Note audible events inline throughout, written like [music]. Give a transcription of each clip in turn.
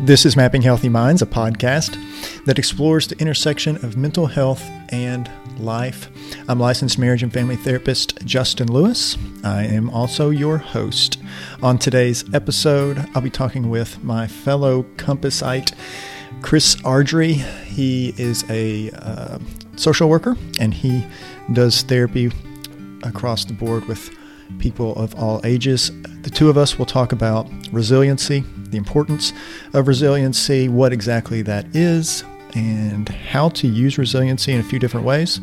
This is Mapping Healthy Minds, a podcast that explores the intersection of mental health and life. I'm licensed marriage and family therapist Justin Lewis. I am also your host. On today's episode, I'll be talking with my fellow Compassite, Chris Ardrey. He is a uh, social worker and he does therapy across the board with people of all ages. The two of us will talk about resiliency, the importance of resiliency, what exactly that is, and how to use resiliency in a few different ways.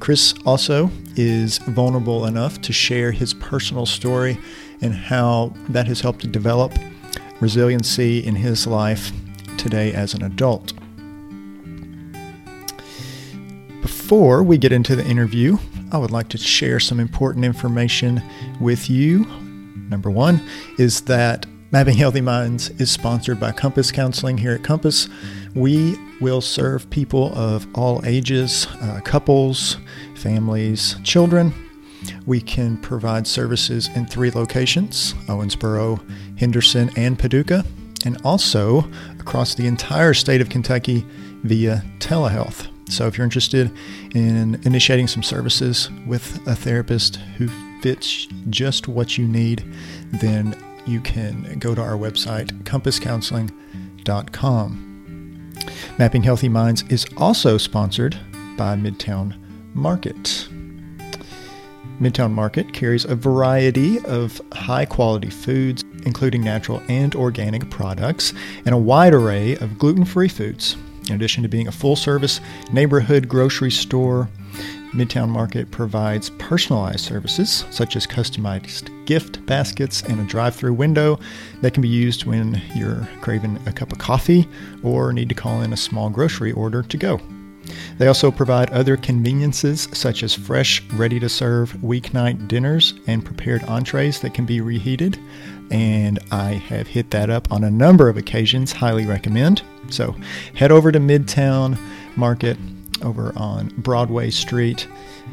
Chris also is vulnerable enough to share his personal story and how that has helped to develop resiliency in his life today as an adult. Before we get into the interview, I would like to share some important information with you. Number one is that Mapping Healthy Minds is sponsored by Compass Counseling here at Compass. We will serve people of all ages, uh, couples, families, children. We can provide services in three locations Owensboro, Henderson, and Paducah, and also across the entire state of Kentucky via telehealth. So, if you're interested in initiating some services with a therapist who fits just what you need, then you can go to our website, compasscounseling.com. Mapping Healthy Minds is also sponsored by Midtown Market. Midtown Market carries a variety of high quality foods, including natural and organic products, and a wide array of gluten free foods. In addition to being a full service neighborhood grocery store, Midtown Market provides personalized services such as customized gift baskets and a drive through window that can be used when you're craving a cup of coffee or need to call in a small grocery order to go. They also provide other conveniences such as fresh, ready to serve weeknight dinners and prepared entrees that can be reheated. And I have hit that up on a number of occasions, highly recommend. So head over to Midtown Market over on Broadway Street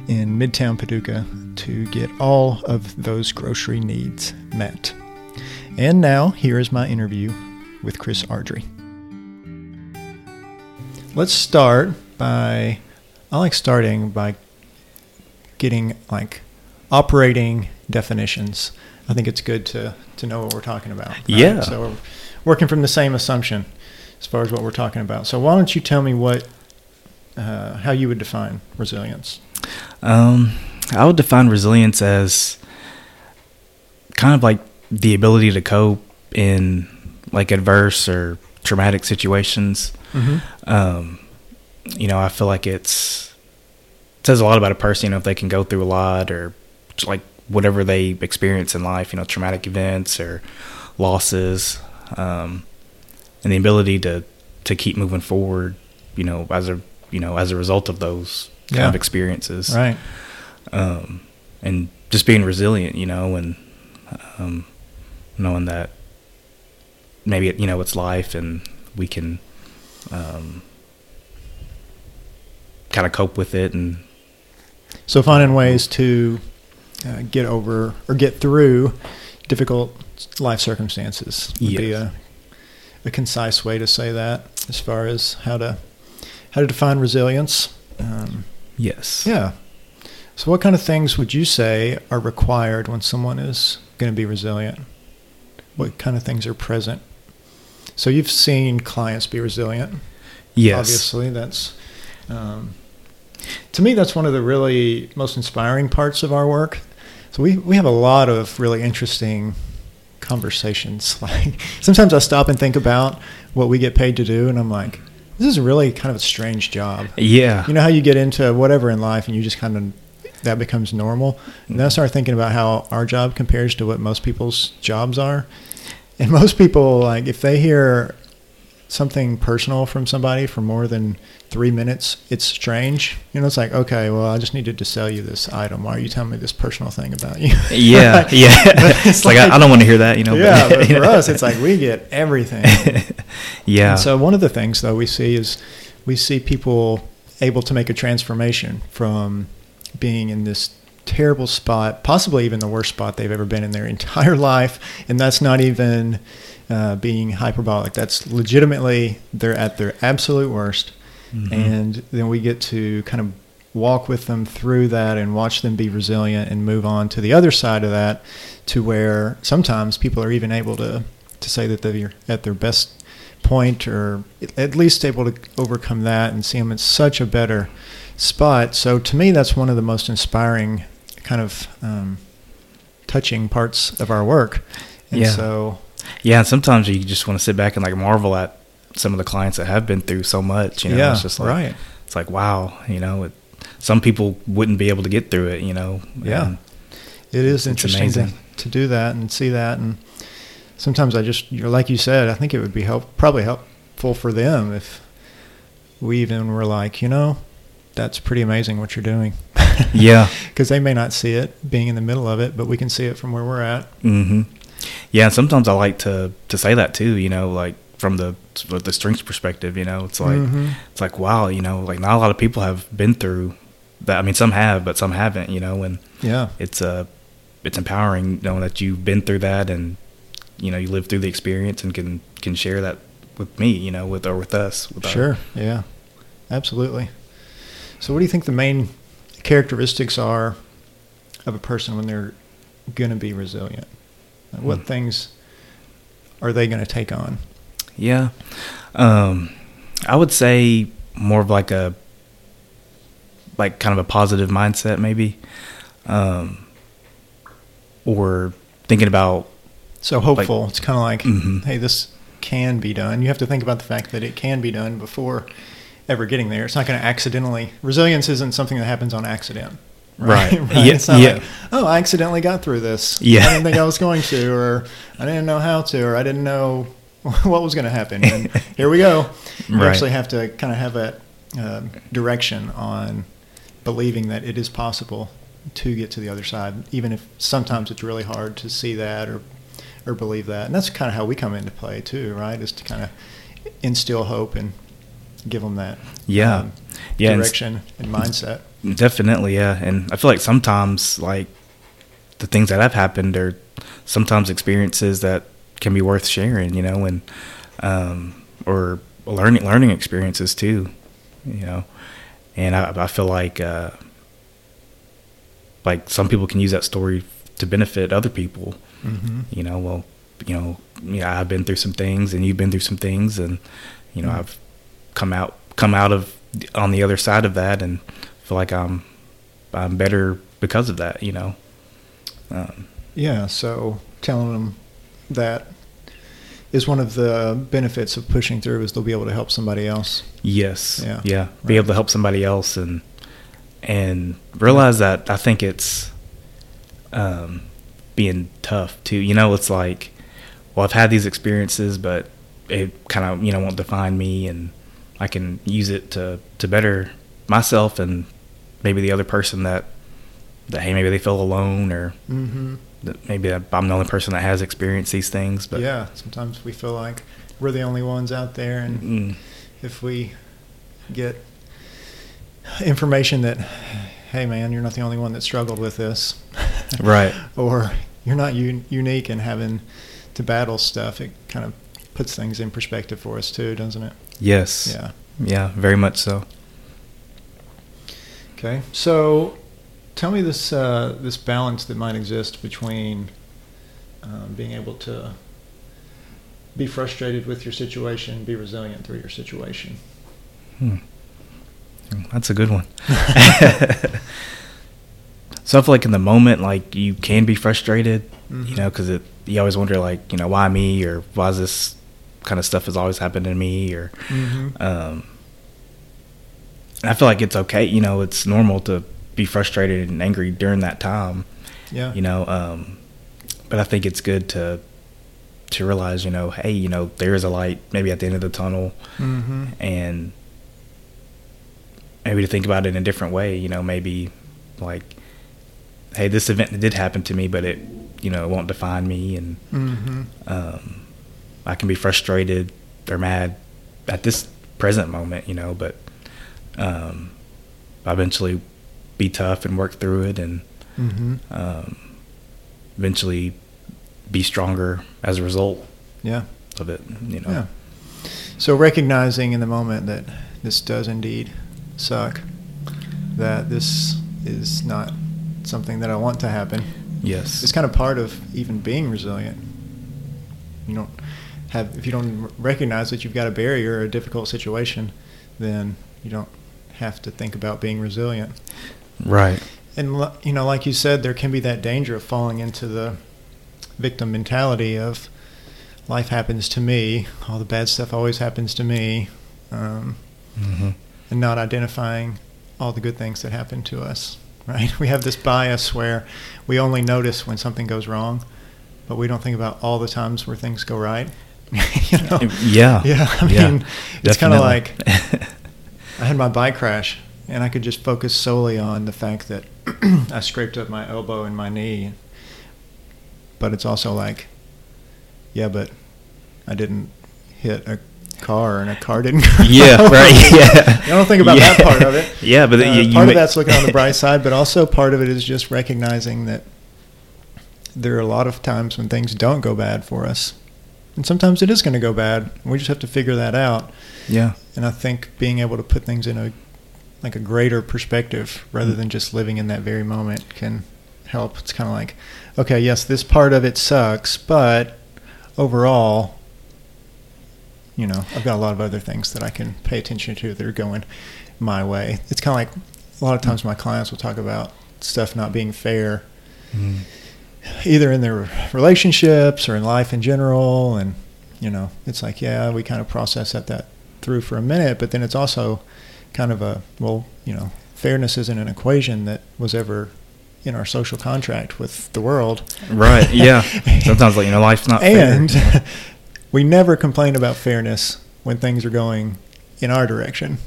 in Midtown Paducah to get all of those grocery needs met. And now, here is my interview with Chris Ardrey. Let's start by, I like starting by getting like operating definitions. I think it's good to, to know what we're talking about. Right? Yeah. So we're working from the same assumption as far as what we're talking about. So why don't you tell me what uh, how you would define resilience? Um, I would define resilience as kind of like the ability to cope in like adverse or traumatic situations. Mm-hmm. Um, you know, I feel like it's it says a lot about a person. You know, if they can go through a lot or like whatever they experience in life. You know, traumatic events or losses, um, and the ability to to keep moving forward. You know, as a you know, as a result of those kind Yeah. of experiences. Right. Um, and just being resilient, you know, and um, knowing that maybe, it, you know, it's life and we can um, kind of cope with it. And So finding ways to uh, get over or get through difficult life circumstances would be a, a concise way to say that as far as how to how to define resilience. Um, yes. yeah. So what kind of things would you say are required when someone is going to be resilient? What kind of things are present? So you've seen clients be resilient. Yes. obviously that's um, to me that's one of the really most inspiring parts of our work so we, we have a lot of really interesting conversations [laughs] like sometimes i stop and think about what we get paid to do and i'm like this is really kind of a strange job. Yeah. you know how you get into whatever in life and you just kind of that becomes normal? And then i mm-hmm. start thinking about how our job compares to what most people's jobs are. And most people like if they hear something personal from somebody for more than three minutes it's strange you know it's like okay well i just needed to sell you this item why are you telling me this personal thing about you yeah. [laughs] Yeah. [laughs] It's like, I, I don't want to hear that, you know. yeah [laughs] but you for us it's like we get everything yeah. and so one of the things though we see is we see people able to make a transformation from being in this terrible spot, possibly even the worst spot they've ever been in their entire life, and that's not even uh, being hyperbolic. That's legitimately they're at their absolute worst, Mhm. and then we get to kind of walk with them through that and watch them be resilient and move on to the other side of that, to where sometimes people are even able to to say that they're at their best point or at least able to overcome that and see them in such a better spot. So to me, that's one of the most inspiring kind of um, touching parts of our work. And Yeah. so Yeah, and sometimes you just want to sit back and like marvel at some of the clients that have been through so much. You know, yeah, it's just like right. it's like wow. You know, it, some people wouldn't be able to get through it. You know. Yeah. and- It is interesting to, to do that and see that. And sometimes I just, you're like you said, I think it would be help, probably helpful for them if we even were like, you know, that's pretty amazing what you're doing. yeah. [laughs] Because they may not see it being in the middle of it, but we can see it from where we're at. hmm Yeah, and sometimes I like to to say that too. You know, like from the the strengths perspective. You know, it's like Mhm. it's like wow. You know, like not a lot of people have been through that. I mean, some have, but some haven't. You know, and Yeah. it's uh it's empowering knowing that you've been through that and you know you lived through the experience and can can share that with me. You know, with or with us. With our- Sure. Yeah. Absolutely. So, what do you think the main characteristics are of a person when they're going to be resilient? Like, What Hmm. things are they going to take on? Yeah. Um, I would say more of like a like kind of a positive mindset maybe. Um, or thinking about So hopeful. it's kind of like, Mhm. hey, this can be done. You have to think about the fact that it can be done before ever getting there. It's not going to accidentally. Resilience isn't something that happens on accident. Right. [laughs] right. Yeah, It's not yeah. like, oh, I accidentally got through this. Yeah. I didn't think I was going to, or I didn't know how to, or I didn't know [laughs] what was going to happen. And [laughs] here we go. You Right. actually have to kind of have that uh, direction on believing that it is possible to get to the other side, even if sometimes it's really hard to see that or or believe that. And that's kind of how we come into play too, right? Is to kind of instill hope and give them that Yeah. um, Yeah, direction and mindset. Definitely, yeah. And I feel like sometimes like the things that have happened are sometimes experiences that can be worth sharing, you know, and um, or learning learning experiences too, you know. And I, I feel like uh, like some people can use that story to benefit other people. Mm-hmm. You know, well, you know, yeah, I've been through some things, and you've been through some things, and you know, Mhm. I've come out come out of on the other side of that, and feel like I'm I'm better because of that. You know, um, Yeah, so telling them that is one of the benefits of pushing through is they'll be able to help somebody else. yes, Yeah, yeah, be able to help somebody else, and and realize that I think it's um, being tough too. You know, it's like, well, I've had these experiences, but it kind of you know won't define me, and I can use it to to better myself and maybe the other person that that hey maybe they feel alone or Mm-hmm. that maybe I'm the only person that has experienced these things. But yeah, sometimes we feel like we're the only ones out there, and Mm, if we get information that, hey man, you're not the only one that struggled with this, [laughs] Right. or you're not un- unique in having to battle stuff, it kind of puts things in perspective for us too, doesn't it? yes. Yeah. Yeah. Very much so. Okay, so tell me this uh, this balance that might exist between um, being able to be frustrated with your situation, be resilient through your situation. Hmm. That's a good one. [laughs] [laughs] so I feel like in the moment, like you can be frustrated, you Mhm. know, because it you always wonder like you know why me or why is this kind of stuff has always happened to me or Mm-hmm. um, I feel like it's okay, you know, it's normal to be frustrated and angry during that time, Yeah. you know, um, but I think it's good to to realize, you know, hey, you know, there is a light maybe at the end of the tunnel Mm-hmm. and maybe to think about it in a different way, you know, maybe like, hey, this event did happen to me, but it, you know, it won't define me, and Mm-hmm. um, I can be frustrated or mad at this present moment, you know, but um, I eventually be tough and work through it, and Mm-hmm. um, eventually be stronger as a result. Yeah. of it. You know. Yeah. So recognizing in the moment that this does indeed suck, that this is not something that I want to happen. Yes. It's kind of part of even being resilient. You don't have if you don't recognize that you've got a barrier or a difficult situation, then you don't have to think about being resilient. Right. And you know, like you said, there can be that danger of falling into the victim mentality of life happens to me, all the bad stuff always happens to me, um, hmm and not identifying all the good things that happen to us. Right? [laughs] We have this bias where we only notice when something goes wrong, but we don't think about all the times where things go right. [laughs] you know? Yeah. Yeah. I mean, Yeah, it's kind of like. [laughs] I had my bike crash, and I could just focus solely on the fact that [clears throat] I scraped up my elbow and my knee. But it's also like, yeah, but I didn't hit a car, and a car didn't. [laughs] go yeah. Right. Yeah. I don't think about that part of it. Yeah, but Uh, you, you part ma- of that's looking on the bright side, but also part of it is just recognizing that there are a lot of times when things don't go bad for us. And sometimes it is going to go bad. We just have to figure that out. Yeah. And I think being able to put things in a like a greater perspective rather than just living in that very moment can help. It's kind of like, okay, yes, this part of it sucks, but overall, you know, I've got a lot of other things that I can pay attention to that are going my way. It's kind of like a lot of times my clients will talk about stuff not being fair Mm. Either in their relationships or in life in general and you know it's like yeah we kind of process that, that through for a minute but then it's also kind of a well you know fairness isn't an equation that was ever in our social contract with the world Right. [laughs] Yeah. Sometimes like you know life's not fair and fair. [laughs] we never complain about fairness when things are going in our direction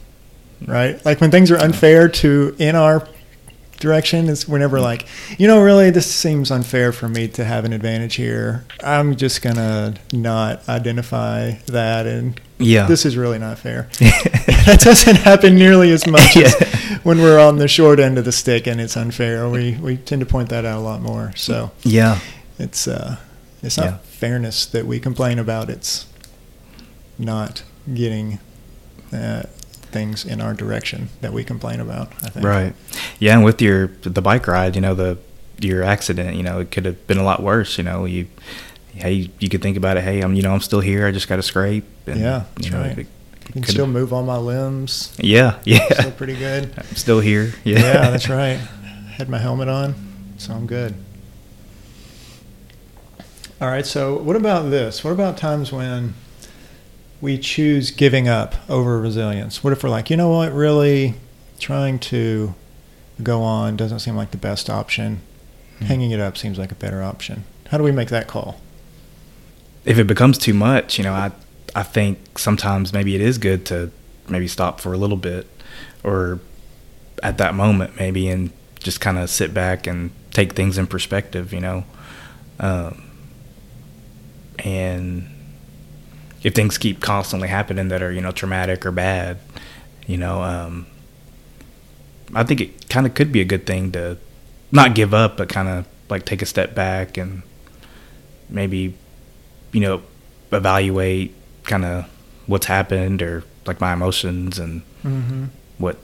right like when things are unfair to in our direction is we're never like you know really this seems unfair for me to have an advantage here i'm just gonna not identify that and Yeah. this is really not fair [laughs] that doesn't happen nearly as much [laughs] as when we're on the short end of the stick and it's unfair we we tend to point that out a lot more so yeah. it's uh it's not Yeah. fairness that we complain about it's not getting uh, things in our direction that we complain about i think Right. Yeah, and with your the bike ride, you know the your accident, you know, it could have been a lot worse. You know, you hey, you could think about it. Hey, I'm you know I'm still here. I just got a scrape. And, Yeah, you know, right. it you can still move all my limbs Yeah, yeah. still pretty good [laughs] I'm still here. Yeah, yeah that's right had my helmet on so i'm good all right so what about this what about times when we choose giving up over resilience what if we're like you know what really trying to go on doesn't seem like the best option Mhm. hanging it up seems like a better option how do we make that call If it becomes too much, you know, I I think sometimes maybe it is good to maybe stop for a little bit, or at that moment maybe, and just kind of sit back and take things in perspective. You know, um, and if things keep constantly happening that are you know traumatic or bad, you know, um, I think it kind of could be a good thing to not give up, but kind of like take a step back and maybe you know evaluate kind of what's happened or like my emotions and mm-hmm. what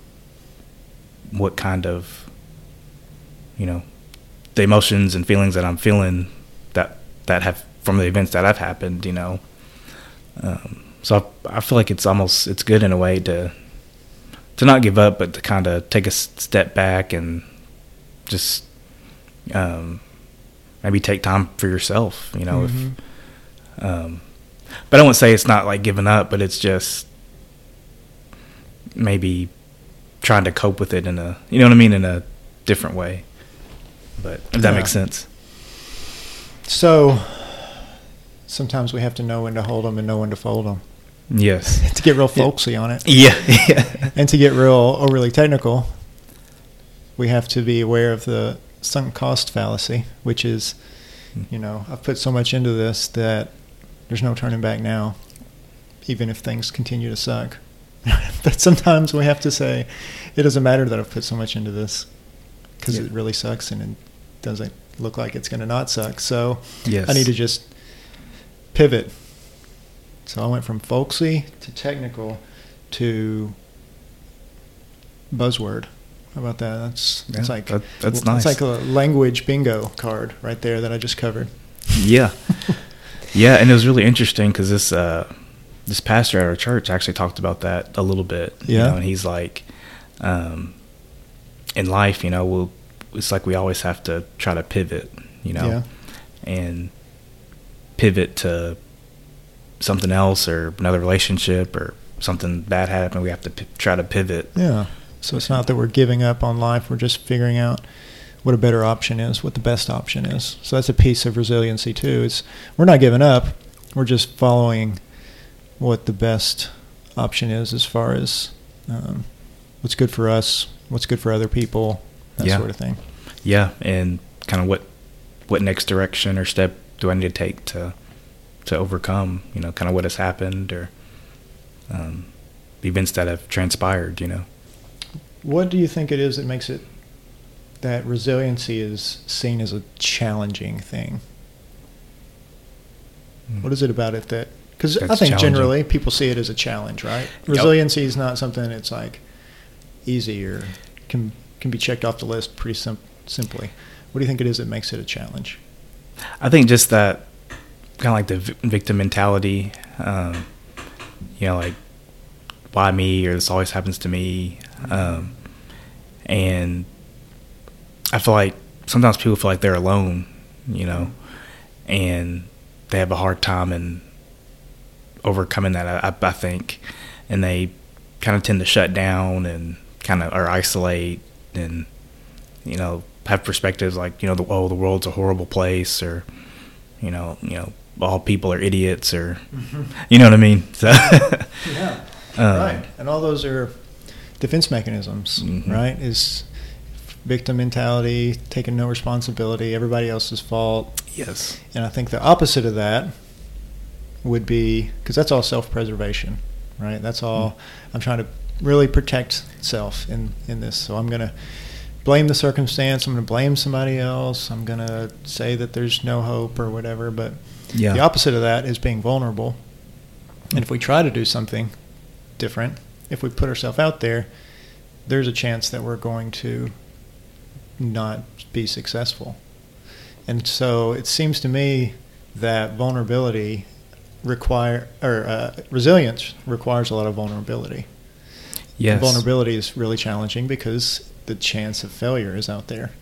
what kind of you know the emotions and feelings that I'm feeling that that have from the events that have happened you know um, so I, I feel like it's almost it's good in a way to to not give up but to kind of take a step back and just um, maybe take time for yourself you know Mhm. if um, but I won't say it's not like giving up, but it's just maybe trying to cope with it in a, you know what I mean, in a different way. But if that Yeah. makes sense. so sometimes we have to know when to hold them and know when to fold them Yes. [laughs] to get real folksy on it Yeah. [laughs] Yeah. and to get real overly technical, we have to be aware of the sunk cost fallacy, which is, hmm. you know, I've put so much into this that there's no turning back now, even if things continue to suck. [laughs] but sometimes we have to say, it doesn't matter that I've put so much into this because Yeah. it really sucks and it doesn't look like it's going to not suck. So Yes. I need to just pivot So I went from folksy to technical to buzzword. How about that? That's that's Yeah, like that- that's It's nice. like a language bingo card right there that I just covered. Yeah, [laughs] yeah, and it was really interesting because this uh, this pastor at our church actually talked about that a little bit. you Yeah. know, and he's like, um, in life, you know, we'll it's like we always have to try to pivot, you know, Yeah. and pivot to something else or another relationship or something bad happened. We have to p- try to pivot. Yeah. So it's not that we're giving up on life. We're just figuring out what a better option is, what the best option is. So that's a piece of resiliency too. It's we're not giving up. We're just following what the best option is as far as um, what's good for us, what's good for other people, that Yeah. sort of thing. Yeah, and kind of what what next direction or step do I need to take to to overcome? You know, kind of what has happened or um, events that have transpired. You know. What do you think it is that makes it that resiliency is seen as a challenging thing? What is it about it that? Because I think generally people see it as a challenge, right? Resiliency is not something that's like easy or can can be checked off the list pretty sim- simply. What do you think it is that makes it a challenge? I think just that kind of like the victim mentality. Um, you know, like why me or this always happens to me, um, and I feel like sometimes people feel like they're alone. You know, and they have a hard time in overcoming that. I, I think, and they kind of tend to shut down and kind of or isolate and you know have perspectives like you know the oh the world's a horrible place or you know you know all people are idiots or you know what I mean. [laughs] So Yeah, um, right. And all those are defense mechanisms, Mhm. right? Is victim mentality, taking no responsibility, everybody else's fault. Yes. And I think the opposite of that would be because that's all self-preservation, right? That's all. I'm trying to really protect self in in this. So I'm going to blame the circumstance. I'm going to blame somebody else. I'm going to say that there's no hope or whatever. But Yeah. the opposite of that is being vulnerable. And if we try to do something different, if we put ourselves out there, there's a chance that we're going to not be successful. And so it seems to me that vulnerability require or uh, resilience requires a lot of vulnerability. Yes. Vulnerability is really challenging because the chance of failure is out there.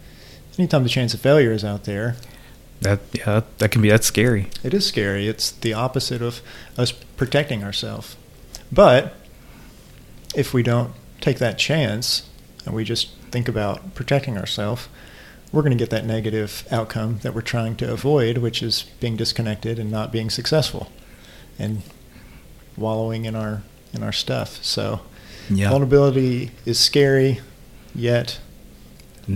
Anytime the chance of failure is out there, That yeah that can be that's scary. it is scary. It's the opposite of us protecting ourselves. But if we don't take that chance and we just think about protecting ourselves, we're going to get that negative outcome that we're trying to avoid, which is being disconnected and not being successful and wallowing in our in our stuff. So Yeah. vulnerability is scary, yet.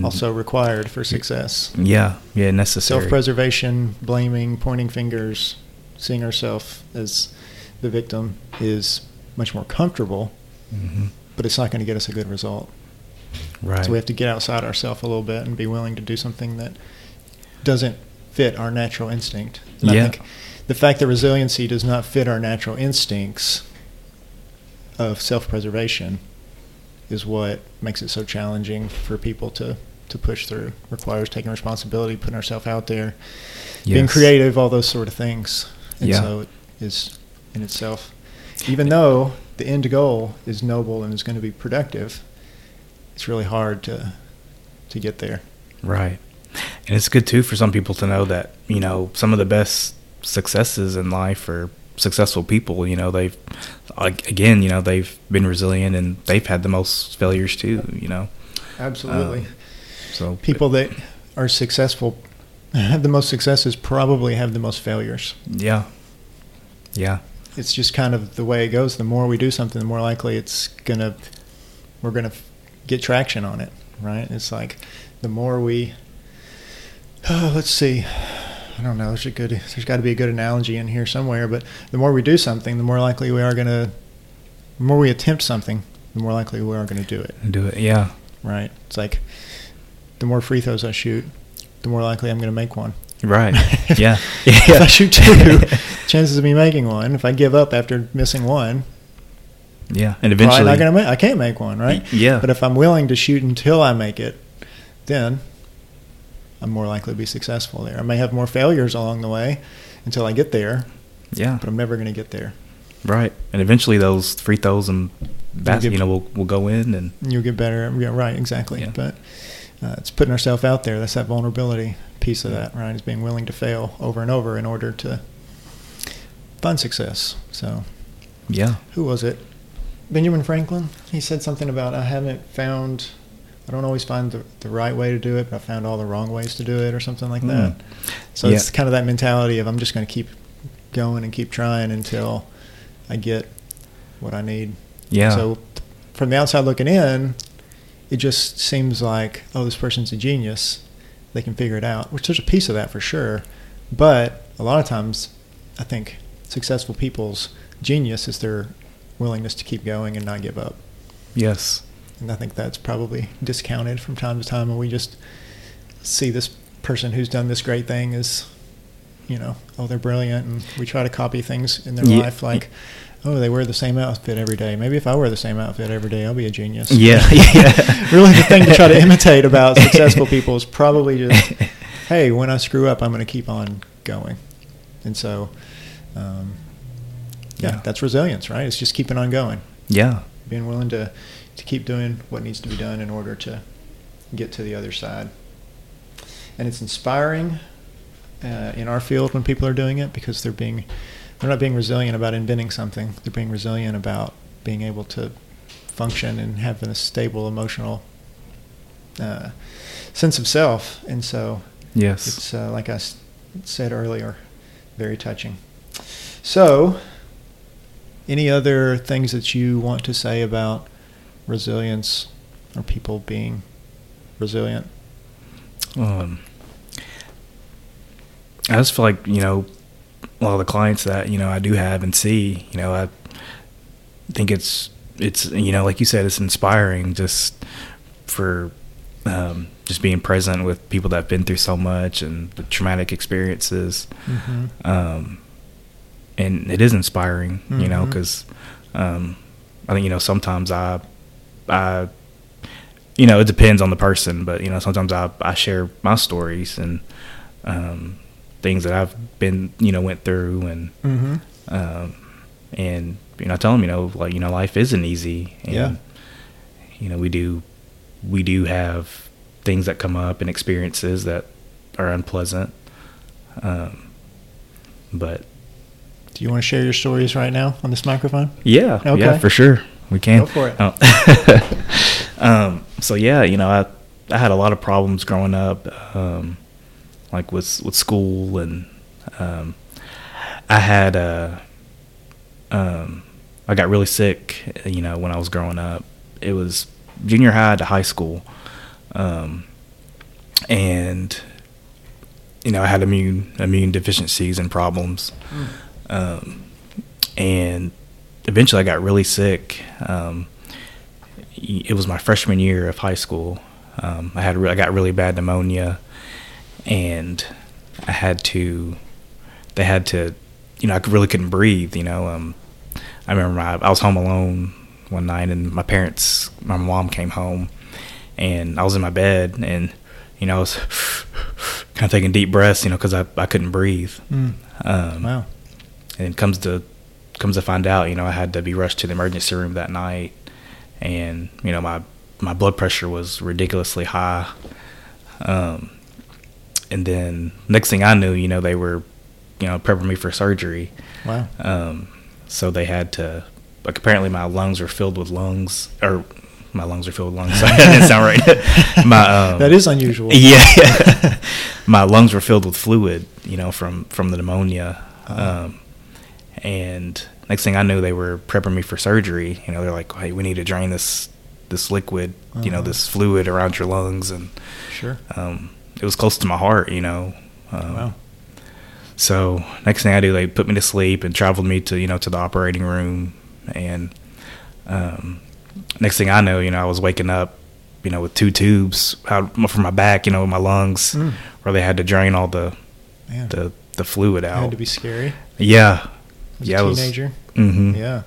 Also required for success. Yeah. Yeah. Necessary. Self-preservation, blaming, pointing fingers, seeing ourselves as the victim is much more comfortable, hmm but it's not going to get us a good result. Right. So we have to get outside ourselves a little bit and be willing to do something that doesn't fit our natural instinct. And Yeah. I think the fact that resiliency does not fit our natural instincts of self-preservation is what makes it so challenging for people to, to push through. Requires taking responsibility, putting ourselves out there, being creative, all those sort of things. And Yeah. so it is in itself, even though the end goal is noble and is going to be productive, it's really hard to to get there. Right. And it's good too for some people to know that, you know, some of the best successes in life are successful people, you know, they've again, you know, they've been resilient and they've had the most failures too, you know. Absolutely. Um, So People that are successful have the most successes probably have the most failures. Yeah. Yeah. It's just kind of the way it goes. The more we do something, the more likely it's gonna we're gonna get traction on it, right? It's like the more we oh, [sighs] let's see. I don't know. There's a good. There's got to be a good analogy in here somewhere. But the more we do something, the more likely we are gonna. The more we attempt something, the more likely we are going to do it. Do it. Yeah. Right? It's like the more free throws I shoot, the more likely I'm going to make one. Right. [laughs] Yeah. if I shoot two, [laughs] chances of me making one. If I give up after missing one, yeah. And eventually, not gonna make. I can't make one, right? yeah. But if I'm willing to shoot until I make it, then I'm more likely to be successful there. I may have more failures along the way until I get there, yeah. but I'm never going to get there. Right. And eventually, those free throws and bas- give- you know, will will go in, and You'll get better. Yeah, right, exactly. Yeah. But uh, it's putting ourselves out there. That's that vulnerability piece of that, right? Is being willing to fail over and over in order to find success. So, yeah. who was it? Benjamin Franklin. He said something about I haven't found. I don't always find the, the right way to do it, but I found all the wrong ways to do it, or something like that. Mm. So Yeah. it's kind of that mentality of I'm just going to keep going and keep trying until I get what I need. Yeah. So from the outside looking in, it just seems like, oh, this person's a genius. They can figure it out, which there's a piece of that for sure. But a lot of times, I think successful people's genius is their willingness to keep going and not give up. yes. And I think that's probably discounted from time to time when we just see this person who's done this great thing as, you know, oh, they're brilliant. And we try to copy things in their Yeah. life like, oh, they wear the same outfit every day. Maybe if I wear the same outfit every day, I'll be a genius. Yeah. [laughs] yeah. [laughs] really, the thing to try to imitate about successful people is probably just, [laughs] hey, when I screw up, I'm going to keep on going. And so, um, yeah, Yeah. that's resilience, right? It's just keeping on going Yeah. being willing to, to keep doing what needs to be done in order to get to the other side. And it's inspiring uh, in our field when people are doing it because they're being they're not being resilient about inventing something. They're being resilient about being able to function and having a stable emotional uh, sense of self. And so Yes. it's uh, like I s- said earlier, very touching. So, any other things that you want to say about resilience or people being resilient? Um, I just feel like you know a lot of the clients that you know I do have and see, you know, I think it's it's you know like you said, it's inspiring just for um, just being present with people that have been through so much and the traumatic experiences. Mm-hmm. Um, and it is inspiring, you know, because um, I think you know sometimes I, I, you know, it depends on the person, but you know sometimes I I share my stories and um, things that I've been you know went through and Mm-hmm. um, and you know I tell them you know like you know life isn't easy and Yeah. you know we do we do have things that come up and experiences that are unpleasant um, but Do you want to share your stories right now on this microphone? Yeah, Okay. yeah, for sure. We can. Go for it. Oh. [laughs] um, so yeah, you know, I I had a lot of problems growing up, um, like with with school, and um, I had uh, um, I got really sick, you know, when I was growing up. It was junior high to high school, um, and you know, I had immune immune deficiencies and problems. Um, and eventually I got really sick. Um, it was my freshman year of high school. Um, I had I got really bad pneumonia, and I had to. They had to, you know, I really couldn't breathe. You know, um, I remember my, I was home alone one night, and my parents, my mom came home, and I was in my bed, and you know, I was [laughs] kind of taking deep breaths, you know, because I, I couldn't breathe. Mm. Um, Wow. and it comes to comes to find out, you know, I had to be rushed to the emergency room that night, and you know, my my blood pressure was ridiculously high. Um, and then next thing I knew, you know, they were, you know, prepping me for surgery. Wow. Um, so they had to, like, apparently my lungs were filled with lungs, or my lungs are filled with lungs. [laughs] Sorry, that didn't sound right. [laughs] my um, that is unusual. yeah, [laughs] my lungs were filled with fluid, you know, from from the pneumonia. Um, and next thing I knew, they were prepping me for surgery. You know, they're like, "Hey, we need to drain this this liquid, you know, Uh-huh. this fluid around your lungs." And Sure. um, it was close to my heart, you know. Um, Wow. So next thing I do, they put me to sleep and traveled me to you know to the operating room, and um, next thing I know, you know, I was waking up, you know, with two tubes out from my back, you know, my lungs, Mm. where they had to drain all the Man. the the fluid out. It had to be scary. yeah, As Yeah, a it was- teenager. hmm Yeah.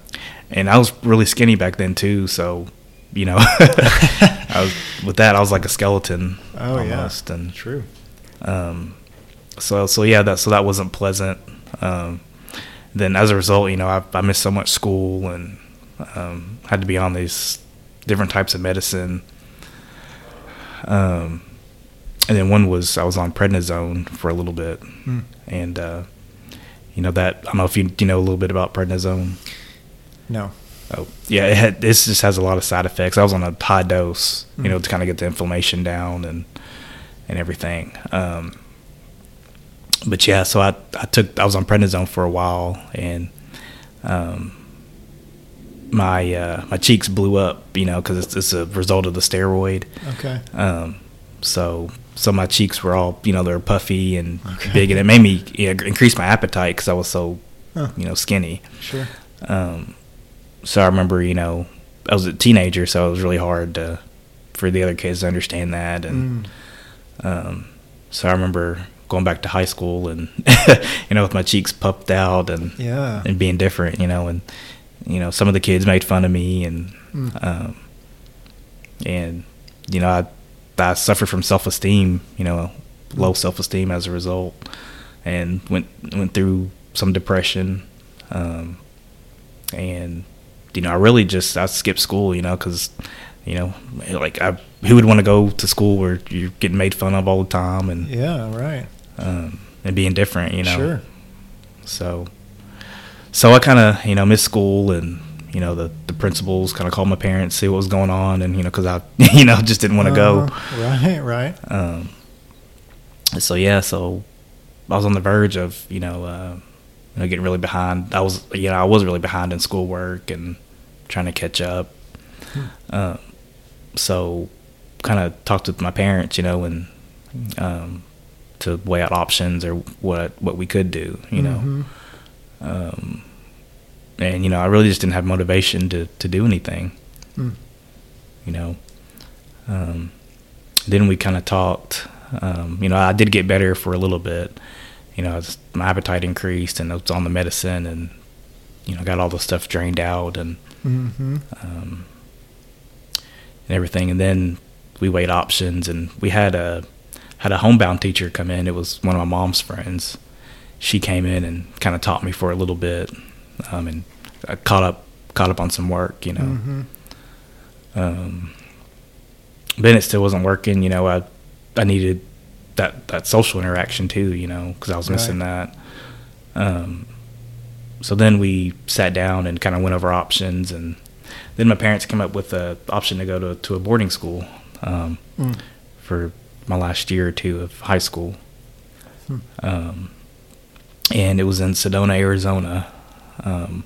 and I was really skinny back then too. So, you know, [laughs] I was with that I was like a skeleton Oh almost, yeah. and True. um, so so yeah, that so that wasn't pleasant. Um, then as a result, you know, I, I missed so much school and um, had to be on these different types of medicine. Um, and then one was I was on prednisone for a little bit, Hmm. and uh, you know that I don't know if you you know a little bit about prednisone. No. Oh, yeah, it had, this just has a lot of side effects. I was on a high dose, you Mm. know, to kind of get the inflammation down and and everything. Um, but yeah, so I I took I was on prednisone for a while, and um, my uh, my cheeks blew up, you know, because it's, it's a result of the steroid. Okay. Um, so so my cheeks were all you know they were puffy and Okay. big, and it made me you know, increase my appetite because I was so Huh. you know skinny. Sure. Um, so I remember, you know, I was a teenager, so it was really hard to, for the other kids to understand that. And Mm. um, so I remember going back to high school and, [laughs] you know, with my cheeks puffed out and, Yeah. and being different, you know, and, you know, some of the kids made fun of me and, Mm. um, and, you know, I, I suffered from self-esteem, you know, low self-esteem as a result and went, went through some depression. Um, and you know, I really just I skipped school, you know, because you know, like I who would want to go to school where you're getting made fun of all the time and Yeah. Right. um, and being different, you know. Sure. So, so I kind of you know missed school and you know the the principals kind of called my parents see what was going on and you know because I [laughs] you know just didn't want to go. Uh, right. Right. Um, so yeah, so I was on the verge of you know, uh, you know getting really behind. I was you know I was really behind in schoolwork and trying to catch up. Um, so kind of talked with my parents, you know, and um, to weigh out options or what what we could do, you know. Mhm. Um, and you know, I really just didn't have motivation to to do anything Mm. you know. Um, then we kind of talked. Um, you know, I did get better for a little bit. You know, was, my appetite increased, and I was on the medicine, and you know, got all the stuff drained out, and Mhm. um, and everything. And then we weighed options, and we had a had a homebound teacher come in. It was one of my mom's friends. She came in and kind of taught me for a little bit, um, and I caught up caught up on some work. You know. Mhm. Um, then it still wasn't working. You know, I I needed that that social interaction too. You know, because I was missing that. Um, so then we sat down and kind of went over options, and then my parents came up with the option to go to to a boarding school um, Mm. for my last year or two of high school. Hmm. Um, and it was in Sedona, Arizona. Um,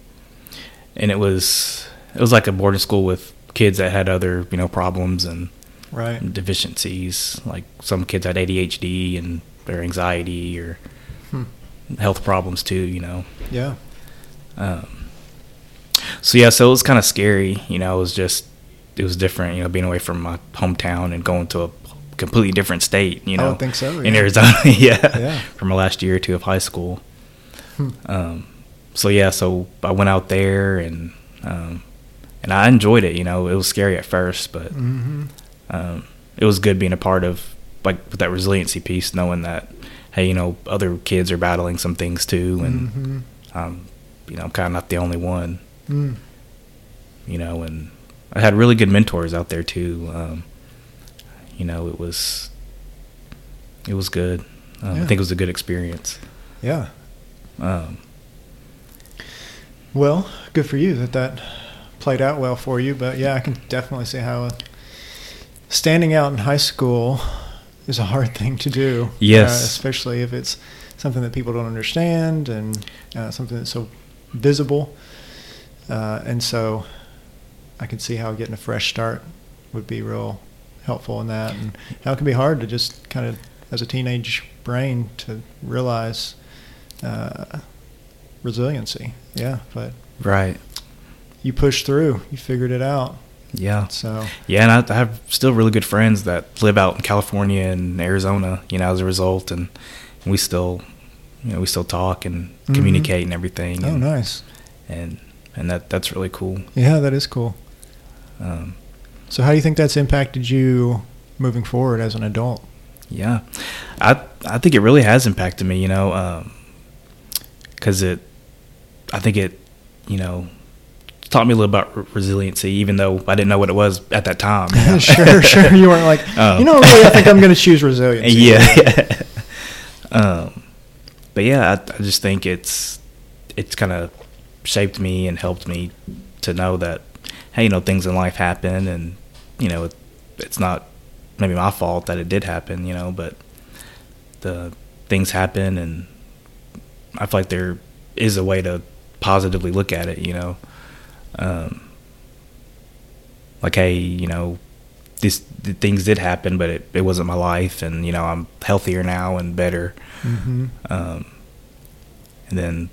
and it was it was like a boarding school with kids that had other you know problems and Right. deficiencies. Like some kids had ADHD and their anxiety or Hmm. health problems too. You know. Yeah. Um, so yeah, so it was kind of scary. You know, it was just it was different. You know, being away from my hometown and going to a completely different state. You I know, would think so, in. Arizona. [laughs] yeah, Yeah. from my last year or two of high school. Hmm. Um, so yeah, so I went out there and um, and I enjoyed it. You know, it was scary at first, but Mhm. um, it was good being a part of like with that resiliency piece, knowing that hey, you know, other kids are battling some things too, and Mhm. um, you know, I'm kind of not the only one. Mm. You know, and I had really good mentors out there too. Um, you know, it was it was good. Um, I think it was a good experience. Yeah. Um, Well, good for you that that played out well for you. But yeah, I can definitely see how uh, standing out in high school is a hard thing to do. Yes. uh, especially if it's something that people don't understand and uh, something that's so visible. Uh, and so, I can see how getting a fresh start would be real helpful in that, and how it can be hard to just kind of, as a teenage brain, to realize uh, resiliency. Yeah, but right. you pushed through. You figured it out. Yeah. So Yeah, and I, I have still really good friends that live out in California and Arizona. You know, as a result, and we still, you know we still talk and Mhm. communicate and everything. Oh, and, nice. and and that that's really cool. Yeah, that is cool. Um, So, how do you think that's impacted you moving forward as an adult? Yeah, I I think it really has impacted me. You know, because it, I think it, you know, taught me a little about re- resiliency, even though I didn't know what it was at that time. you [laughs] know? sure, [laughs] sure. You weren't like, Oh. you know, really, I think I'm going [laughs] to choose resilience. yeah. um, but yeah, I, I just think it's it's kind of shaped me and helped me to know that hey, you know, things in life happen, and you know, it, it's not maybe my fault that it did happen, you know, but the things happen, and I feel like there is a way to positively look at it, you know. Um, like, hey, you know, these th- things did happen, but it, it wasn't my life, and you know I'm healthier now and better. hmm Um, and then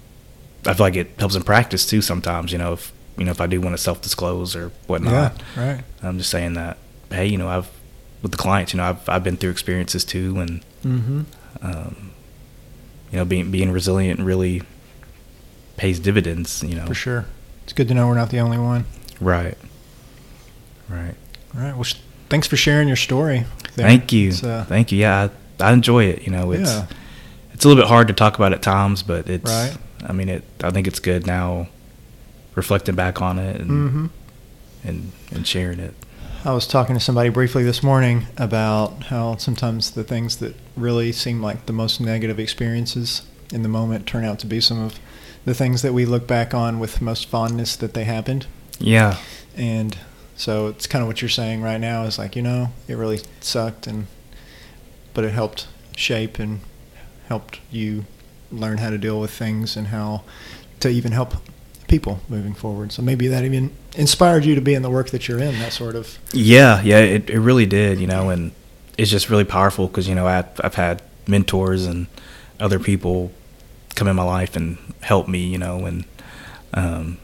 I feel like it helps in practice too. Sometimes, you know, if you know if I do want to self disclose or whatnot, Yeah, right. I'm just saying that hey, you know, I've with the clients, you know, I've I've been through experiences too, and hmm um, you know, being being resilient really pays dividends. You know, For sure. It's good to know we're not the only one. right, right. All right. Well, sh- thanks for sharing your story. there. Thank you. Uh, Thank you. Yeah, I, I enjoy it. You know, it's Yeah. it's a little bit hard to talk about at times, but it's. Right. I mean, it. I think it's good now, reflecting back on it and hmm and and sharing it. I was talking to somebody briefly this morning about how sometimes the things that really seem like the most negative experiences in the moment turn out to be some of the things that we look back on with most fondness that they happened. Yeah. And so it's kind of what you're saying right now is like, you know, it really sucked and but it helped shape and helped you learn how to deal with things and how to even help people moving forward. So maybe that even inspired you to be in the work that you're in, that sort of Yeah, yeah, it, it really did, you know, and it's just really powerful because, you know, I've, I've had mentors and other people come in my life and help me, you know, and, um,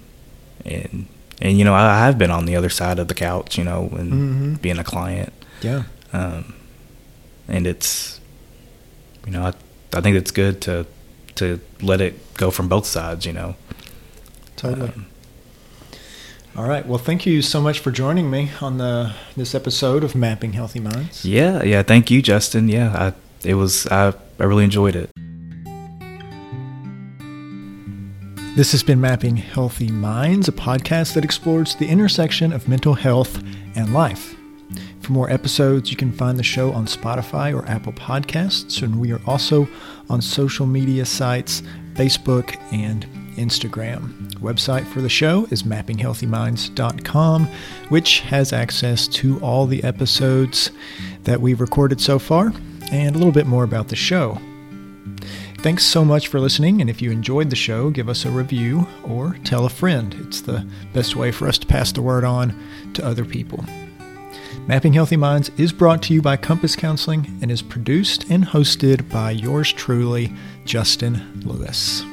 and, and, you know, I, I have been on the other side of the couch, you know, and Mhm. being a client. yeah. Um, and it's, you know, I, I think it's good to, to let it go from both sides, you know. Totally. Um, All right. Well, thank you so much for joining me on the this episode of Mapping Healthy Minds. yeah, yeah. Thank you, Justin. Yeah, I, it was, I, I really enjoyed it. This has been Mapping Healthy Minds, a podcast that explores the intersection of mental health and life. For more episodes, you can find the show on Spotify or Apple Podcasts, and we are also on social media sites Facebook and Instagram. Website for the show is mappinghealthyminds.com, which has access to all the episodes that we've recorded so far and a little bit more about the show. Thanks so much for listening, and if you enjoyed the show, give us a review or tell a friend. It's the best way for us to pass the word on to other people. Mapping Healthy Minds is brought to you by Compass Counseling and is produced and hosted by yours truly, Justin Lewis.